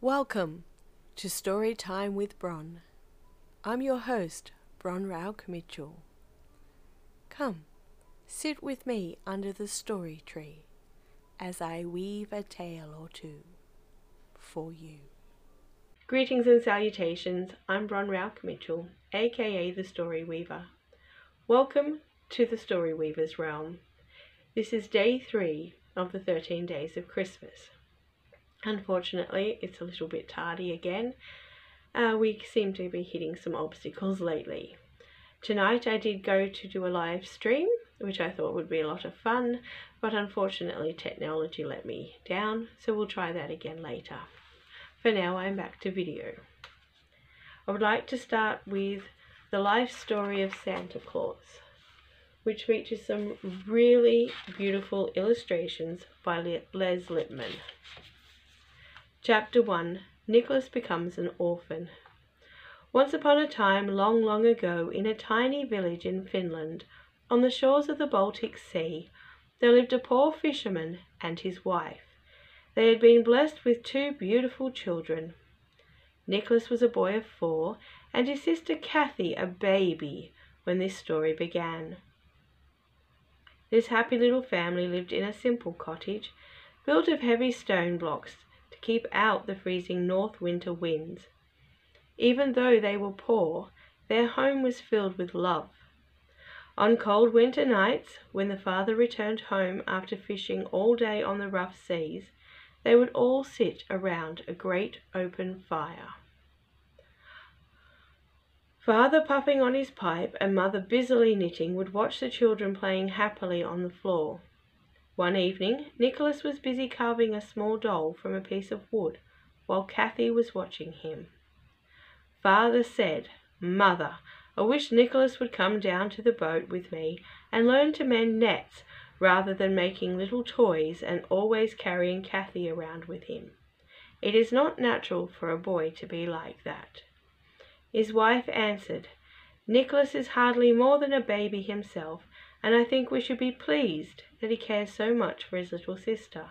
Welcome to Story Time with Bron. I'm your host, Bron Rauk Mitchell. Come, sit with me under the story tree as I weave a tale or two for you. Greetings and salutations. I'm Bron Rauk Mitchell, aka the Story Weaver. Welcome to the Story Weaver's realm. This is day three of the 13 days of Christmas. Unfortunately, it's a little bit tardy again. Uh, we seem to be hitting some obstacles lately. Tonight I did go to do a live stream, which I thought would be a lot of fun, but unfortunately technology let me down, so we'll try that again later. For now, I'm back to video. I would like to start with the life story of Santa Claus, which features some really beautiful illustrations by Les Lippmann. Chapter 1 Nicholas Becomes an Orphan. Once upon a time, long, long ago, in a tiny village in Finland, on the shores of the Baltic Sea, there lived a poor fisherman and his wife. They had been blessed with two beautiful children. Nicholas was a boy of four, and his sister Kathy a baby when this story began. This happy little family lived in a simple cottage, built of heavy stone blocks keep out the freezing north winter winds. Even though they were poor, their home was filled with love. On cold winter nights, when the father returned home after fishing all day on the rough seas, they would all sit around a great open fire. Father puffing on his pipe and mother busily knitting would watch the children playing happily on the floor. One evening, Nicholas was busy carving a small doll from a piece of wood, while Kathy was watching him. Father said, Mother, I wish Nicholas would come down to the boat with me and learn to mend nets rather than making little toys and always carrying Kathy around with him. It is not natural for a boy to be like that. His wife answered, Nicholas is hardly more than a baby himself, and I think we should be pleased that he cares so much for his little sister.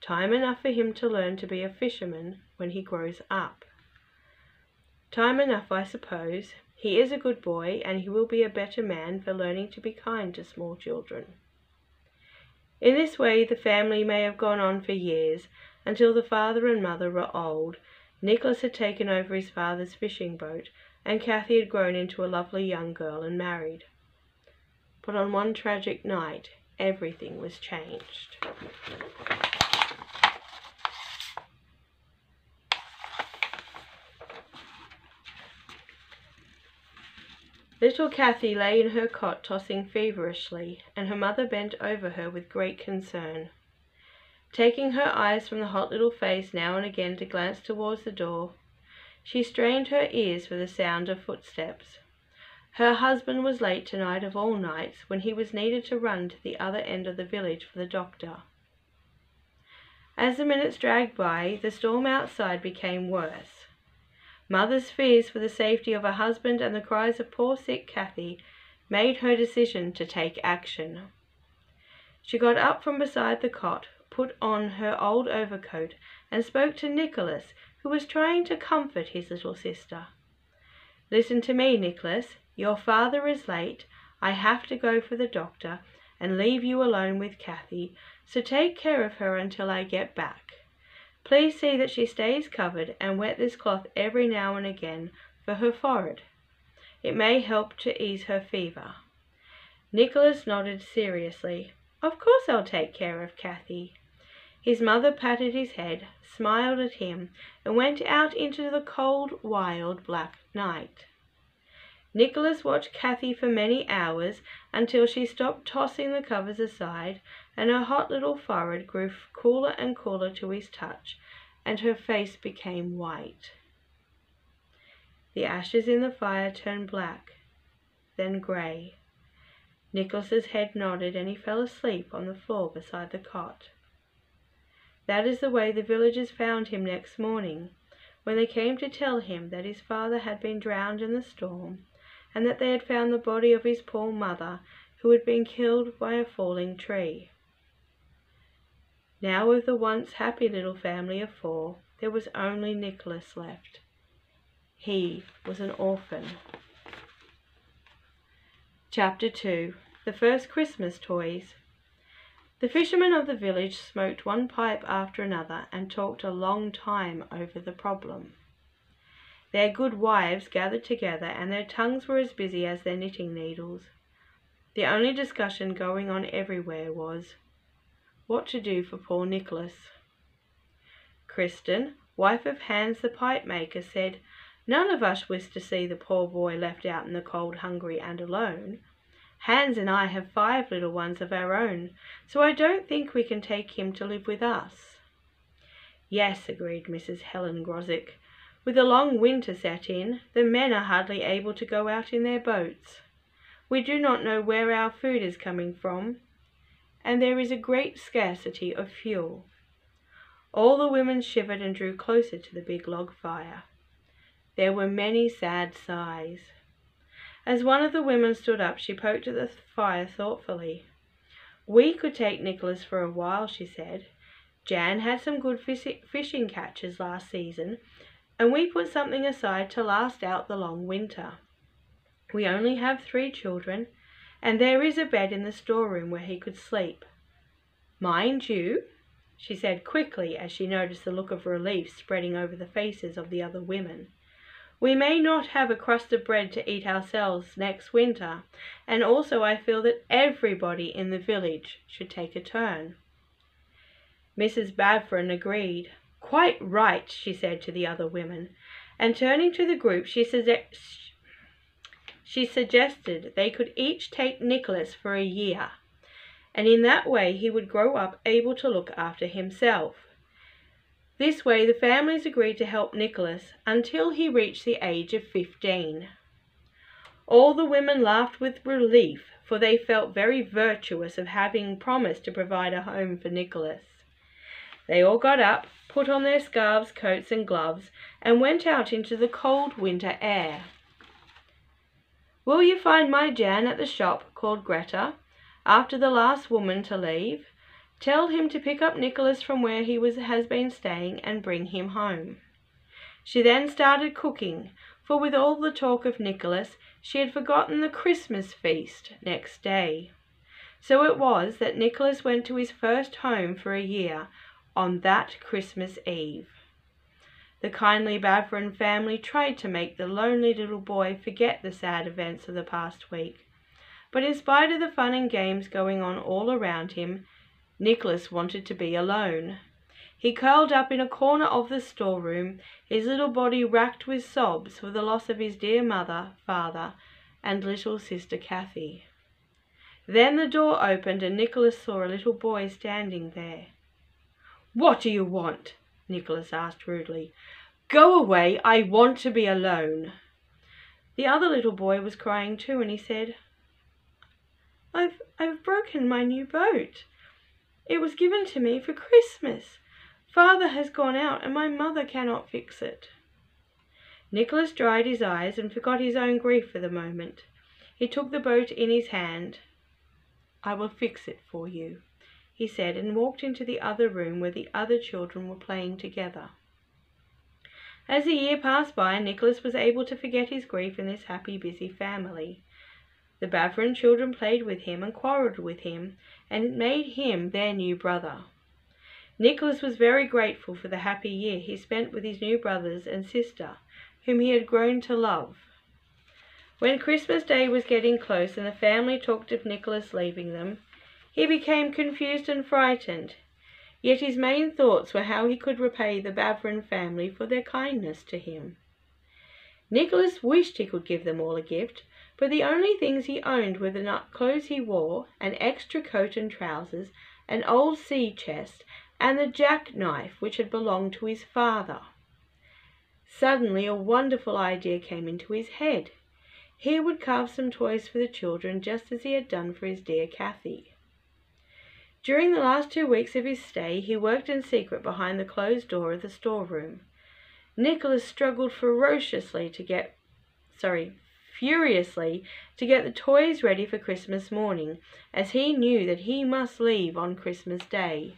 Time enough for him to learn to be a fisherman when he grows up. Time enough, I suppose. He is a good boy, and he will be a better man for learning to be kind to small children. In this way the family may have gone on for years, until the father and mother were old. Nicholas had taken over his father's fishing boat, and Kathy had grown into a lovely young girl and married. But on one tragic night, everything was changed. Little Kathy lay in her cot tossing feverishly, and her mother bent over her with great concern. Taking her eyes from the hot little face now and again to glance towards the door, she strained her ears for the sound of footsteps. Her husband was late tonight of all nights when he was needed to run to the other end of the village for the doctor. As the minutes dragged by, the storm outside became worse. Mother's fears for the safety of her husband and the cries of poor sick Kathy made her decision to take action. She got up from beside the cot, put on her old overcoat, and spoke to Nicholas, who was trying to comfort his little sister. Listen to me, Nicholas. Your father is late. I have to go for the doctor and leave you alone with Kathy, so take care of her until I get back. Please see that she stays covered and wet this cloth every now and again for her forehead. It may help to ease her fever. Nicholas nodded seriously. Of course I'll take care of Kathy. His mother patted his head, smiled at him, and went out into the cold, wild, black night. Nicholas watched Kathy for many hours until she stopped tossing the covers aside and her hot little forehead grew cooler and cooler to his touch and her face became white. The ashes in the fire turned black, then grey. Nicholas's head nodded and he fell asleep on the floor beside the cot. That is the way the villagers found him next morning, when they came to tell him that his father had been drowned in the storm and that they had found the body of his poor mother, who had been killed by a falling tree. Now of the once happy little family of four, there was only Nicholas left. He was an orphan. Chapter 2 The First Christmas Toys The fishermen of the village smoked one pipe after another and talked a long time over the problem. Their good wives gathered together and their tongues were as busy as their knitting needles. The only discussion going on everywhere was what to do for poor Nicholas. Kristen, wife of Hans the pipe maker, said, None of us wish to see the poor boy left out in the cold, hungry, and alone. Hans and I have five little ones of our own, so I don't think we can take him to live with us. Yes, agreed Mrs. Helen Grosick. With a long winter set in, the men are hardly able to go out in their boats. We do not know where our food is coming from, and there is a great scarcity of fuel. All the women shivered and drew closer to the big log fire. There were many sad sighs. As one of the women stood up, she poked at the fire thoughtfully. We could take Nicholas for a while, she said. Jan had some good fishing catches last season, and we put something aside to last out the long winter. We only have three children, and there is a bed in the storeroom where he could sleep. Mind you, she said quickly as she noticed the look of relief spreading over the faces of the other women. We may not have a crust of bread to eat ourselves next winter, and also I feel that everybody in the village should take a turn. Mrs. Bavron agreed. Quite right, she said to the other women, and turning to the group, she, she suggested they could each take Nicholas for a year, and in that way he would grow up able to look after himself. This way the families agreed to help Nicholas until he reached the age of fifteen. All the women laughed with relief, for they felt very virtuous of having promised to provide a home for Nicholas. They all got up, put on their scarves, coats, and gloves, and went out into the cold winter air. Will you find my Jan at the shop? called Greta, after the last woman to leave. Tell him to pick up Nicholas from where he was, has been staying and bring him home. She then started cooking, for with all the talk of Nicholas, she had forgotten the Christmas feast next day. So it was that Nicholas went to his first home for a year on that Christmas Eve. The kindly Bavron family tried to make the lonely little boy forget the sad events of the past week. But in spite of the fun and games going on all around him, Nicholas wanted to be alone. He curled up in a corner of the storeroom, his little body racked with sobs for the loss of his dear mother, father, and little sister Kathy. Then the door opened and Nicholas saw a little boy standing there. What do you want? Nicholas asked rudely. Go away, I want to be alone. The other little boy was crying too, and he said, I've, I've broken my new boat. It was given to me for Christmas. Father has gone out and my mother cannot fix it. Nicholas dried his eyes and forgot his own grief for the moment. He took the boat in his hand. I will fix it for you, he said, and walked into the other room where the other children were playing together. As the year passed by, Nicholas was able to forget his grief in this happy, busy family. The Bavron children played with him and quarrelled with him, and made him their new brother. Nicholas was very grateful for the happy year he spent with his new brothers and sister, whom he had grown to love. When Christmas Day was getting close and the family talked of Nicholas leaving them, he became confused and frightened. Yet his main thoughts were how he could repay the Bavron family for their kindness to him. Nicholas wished he could give them all a gift, but the only things he owned were the clothes he wore, an extra coat and trousers, an old sea chest, and the jackknife which had belonged to his father. Suddenly a wonderful idea came into his head. He would carve some toys for the children just as he had done for his dear Kathy. During the last two weeks of his stay he worked in secret behind the closed door of the storeroom. Nicholas struggled ferociously to get sorry, furiously to get the toys ready for Christmas morning, as he knew that he must leave on Christmas Day.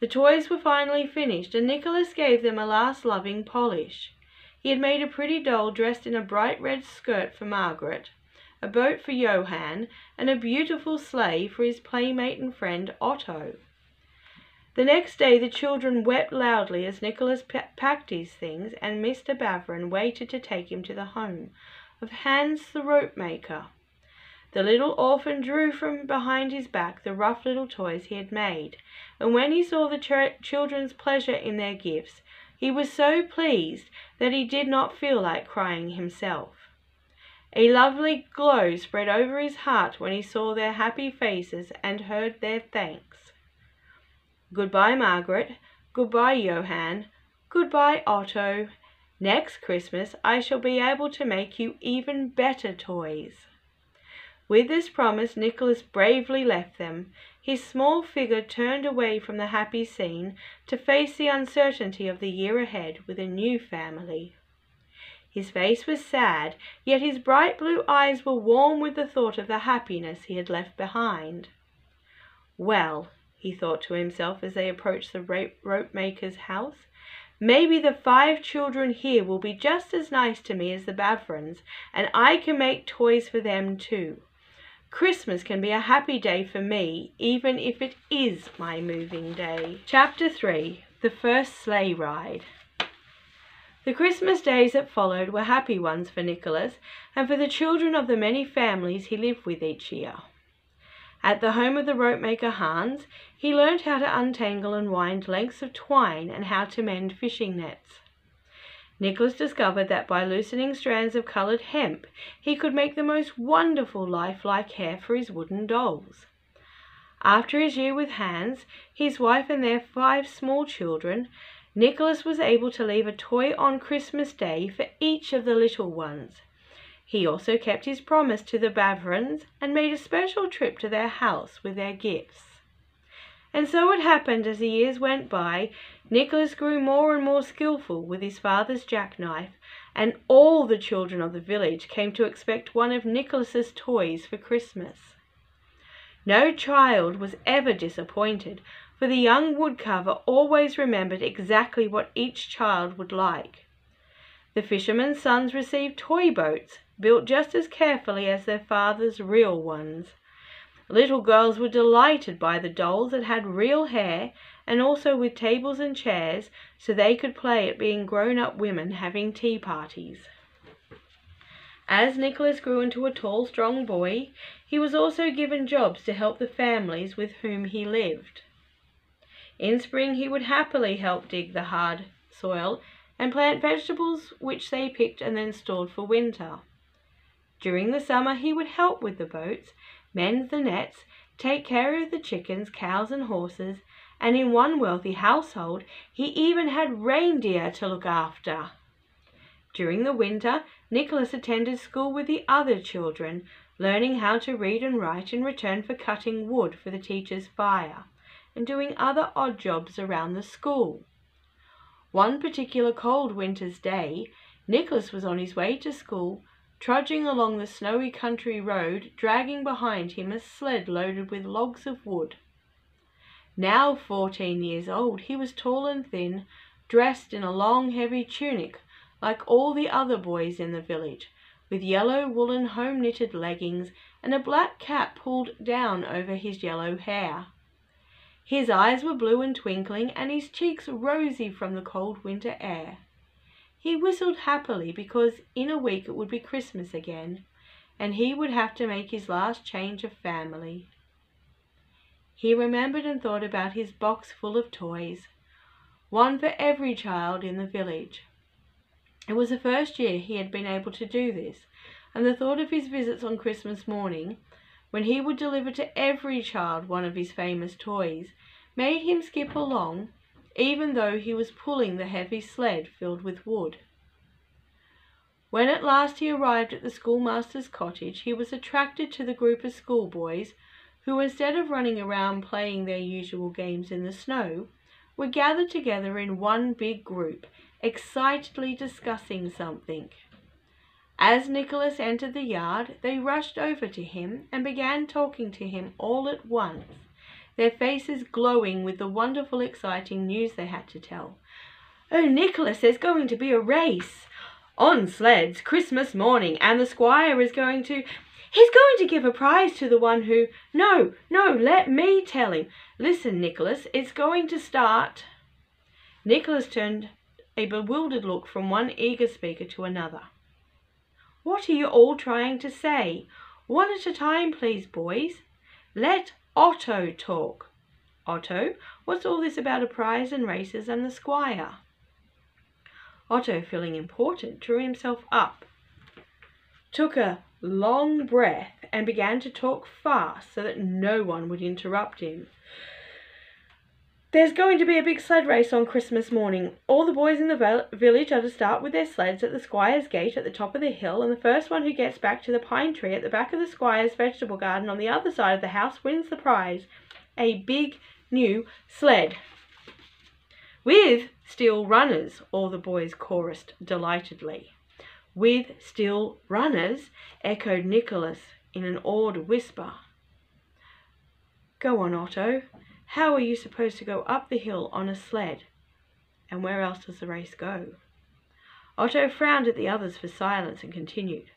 The toys were finally finished, and Nicholas gave them a last loving polish. He had made a pretty doll dressed in a bright red skirt for Margaret, a boat for Johann, and a beautiful sleigh for his playmate and friend Otto. The next day the children wept loudly as Nicholas packed his things, and Mr. Bavron waited to take him to the home of Hans the rope maker. The little orphan drew from behind his back the rough little toys he had made, and when he saw the ch- children's pleasure in their gifts, he was so pleased that he did not feel like crying himself. A lovely glow spread over his heart when he saw their happy faces and heard their thanks. Goodbye, Margaret. Goodbye, Johann. Goodbye, Otto. Next Christmas I shall be able to make you even better toys. With this promise Nicholas bravely left them, his small figure turned away from the happy scene to face the uncertainty of the year ahead with a new family. His face was sad, yet his bright blue eyes were warm with the thought of the happiness he had left behind. Well, he thought to himself as they approached the rope maker's house, maybe the five children here will be just as nice to me as the Bavrons, and I can make toys for them too. Christmas can be a happy day for me, even if it is my moving day. Chapter 3 The First Sleigh Ride The Christmas days that followed were happy ones for Nicholas and for the children of the many families he lived with each year. At the home of the rope maker Hans, he learned how to untangle and wind lengths of twine and how to mend fishing nets. Nicholas discovered that by loosening strands of colored hemp he could make the most wonderful lifelike hair for his wooden dolls. After his year with Hans, his wife and their five small children, Nicholas was able to leave a toy on Christmas Day for each of the little ones. He also kept his promise to the Bavrons and made a special trip to their house with their gifts. And so it happened as the years went by, Nicholas grew more and more skilful with his father's jackknife, and all the children of the village came to expect one of Nicholas's toys for Christmas. No child was ever disappointed, for the young woodcarver always remembered exactly what each child would like. The fishermen's sons received toy boats, built just as carefully as their father's real ones. Little girls were delighted by the dolls that had real hair and also with tables and chairs so they could play at being grown up women having tea parties. As Nicholas grew into a tall, strong boy, he was also given jobs to help the families with whom he lived. In spring he would happily help dig the hard soil and plant vegetables which they picked and then stored for winter. During the summer he would help with the boats mend the nets, take care of the chickens, cows, and horses, and in one wealthy household he even had reindeer to look after. During the winter, Nicholas attended school with the other children, learning how to read and write in return for cutting wood for the teacher's fire and doing other odd jobs around the school. One particular cold winter's day, Nicholas was on his way to school trudging along the snowy country road, dragging behind him a sled loaded with logs of wood. Now fourteen years old, he was tall and thin, dressed in a long heavy tunic like all the other boys in the village, with yellow woolen home knitted leggings and a black cap pulled down over his yellow hair. His eyes were blue and twinkling, and his cheeks rosy from the cold winter air. He whistled happily because in a week it would be Christmas again, and he would have to make his last change of family. He remembered and thought about his box full of toys, one for every child in the village. It was the first year he had been able to do this, and the thought of his visits on Christmas morning, when he would deliver to every child one of his famous toys, made him skip along even though he was pulling the heavy sled filled with wood. When at last he arrived at the schoolmaster's cottage, he was attracted to the group of schoolboys who, instead of running around playing their usual games in the snow, were gathered together in one big group, excitedly discussing something. As Nicholas entered the yard, they rushed over to him and began talking to him all at once their faces glowing with the wonderful, exciting news they had to tell. Oh, Nicholas, there's going to be a race on sleds Christmas morning, and the squire is going to. He's going to give a prize to the one who. No, no, let me tell him. Listen, Nicholas, it's going to start. Nicholas turned a bewildered look from one eager speaker to another. What are you all trying to say? One at a time, please, boys. Let Otto talk. Otto, what's all this about a prize and races and the squire? Otto, feeling important, drew himself up, took a long breath, and began to talk fast so that no one would interrupt him. There's going to be a big sled race on Christmas morning. All the boys in the village are to start with their sleds at the squire's gate at the top of the hill, and the first one who gets back to the pine tree at the back of the squire's vegetable garden on the other side of the house wins the prize a big new sled. With steel runners, all the boys chorused delightedly. With steel runners, echoed Nicholas in an awed whisper. Go on, Otto, how are you supposed to go up the hill on a sled? And where else does the race go? Otto frowned at the others for silence and continued.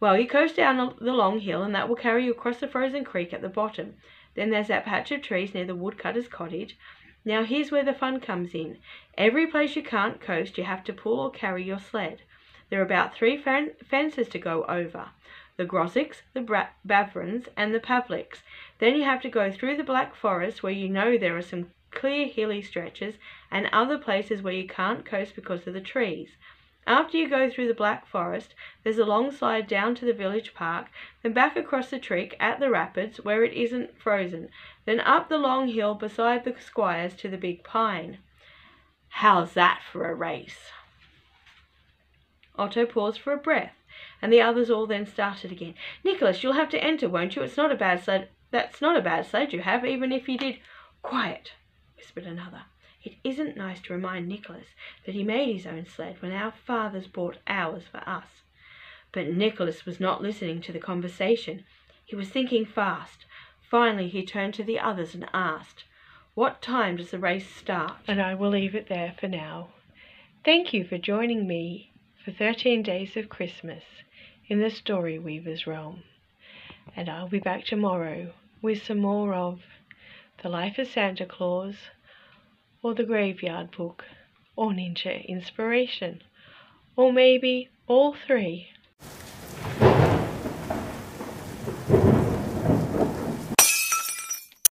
Well, you coast down the long hill, and that will carry you across the frozen creek at the bottom. Then there's that patch of trees near the woodcutter's cottage. Now here's where the fun comes in. Every place you can't coast, you have to pull or carry your sled. There are about three fences to go over the Grosicks, the Bavrons, and the Pavliks. Then you have to go through the Black Forest where you know there are some clear hilly stretches and other places where you can't coast because of the trees. After you go through the Black Forest, there's a long slide down to the village park, then back across the creek at the rapids where it isn't frozen, then up the long hill beside the squires to the big pine. How's that for a race? Otto paused for a breath and the others all then started again. Nicholas, you'll have to enter, won't you? It's not a bad sled. That's not a bad sled you have, even if you did. Quiet, whispered another. It isn't nice to remind Nicholas that he made his own sled when our fathers bought ours for us. But Nicholas was not listening to the conversation. He was thinking fast. Finally, he turned to the others and asked, What time does the race start? And I will leave it there for now. Thank you for joining me for 13 Days of Christmas in the Story Weaver's Realm. And I'll be back tomorrow with some more of The Life of Santa Claus, or The Graveyard Book, or Ninja Inspiration, or maybe all three.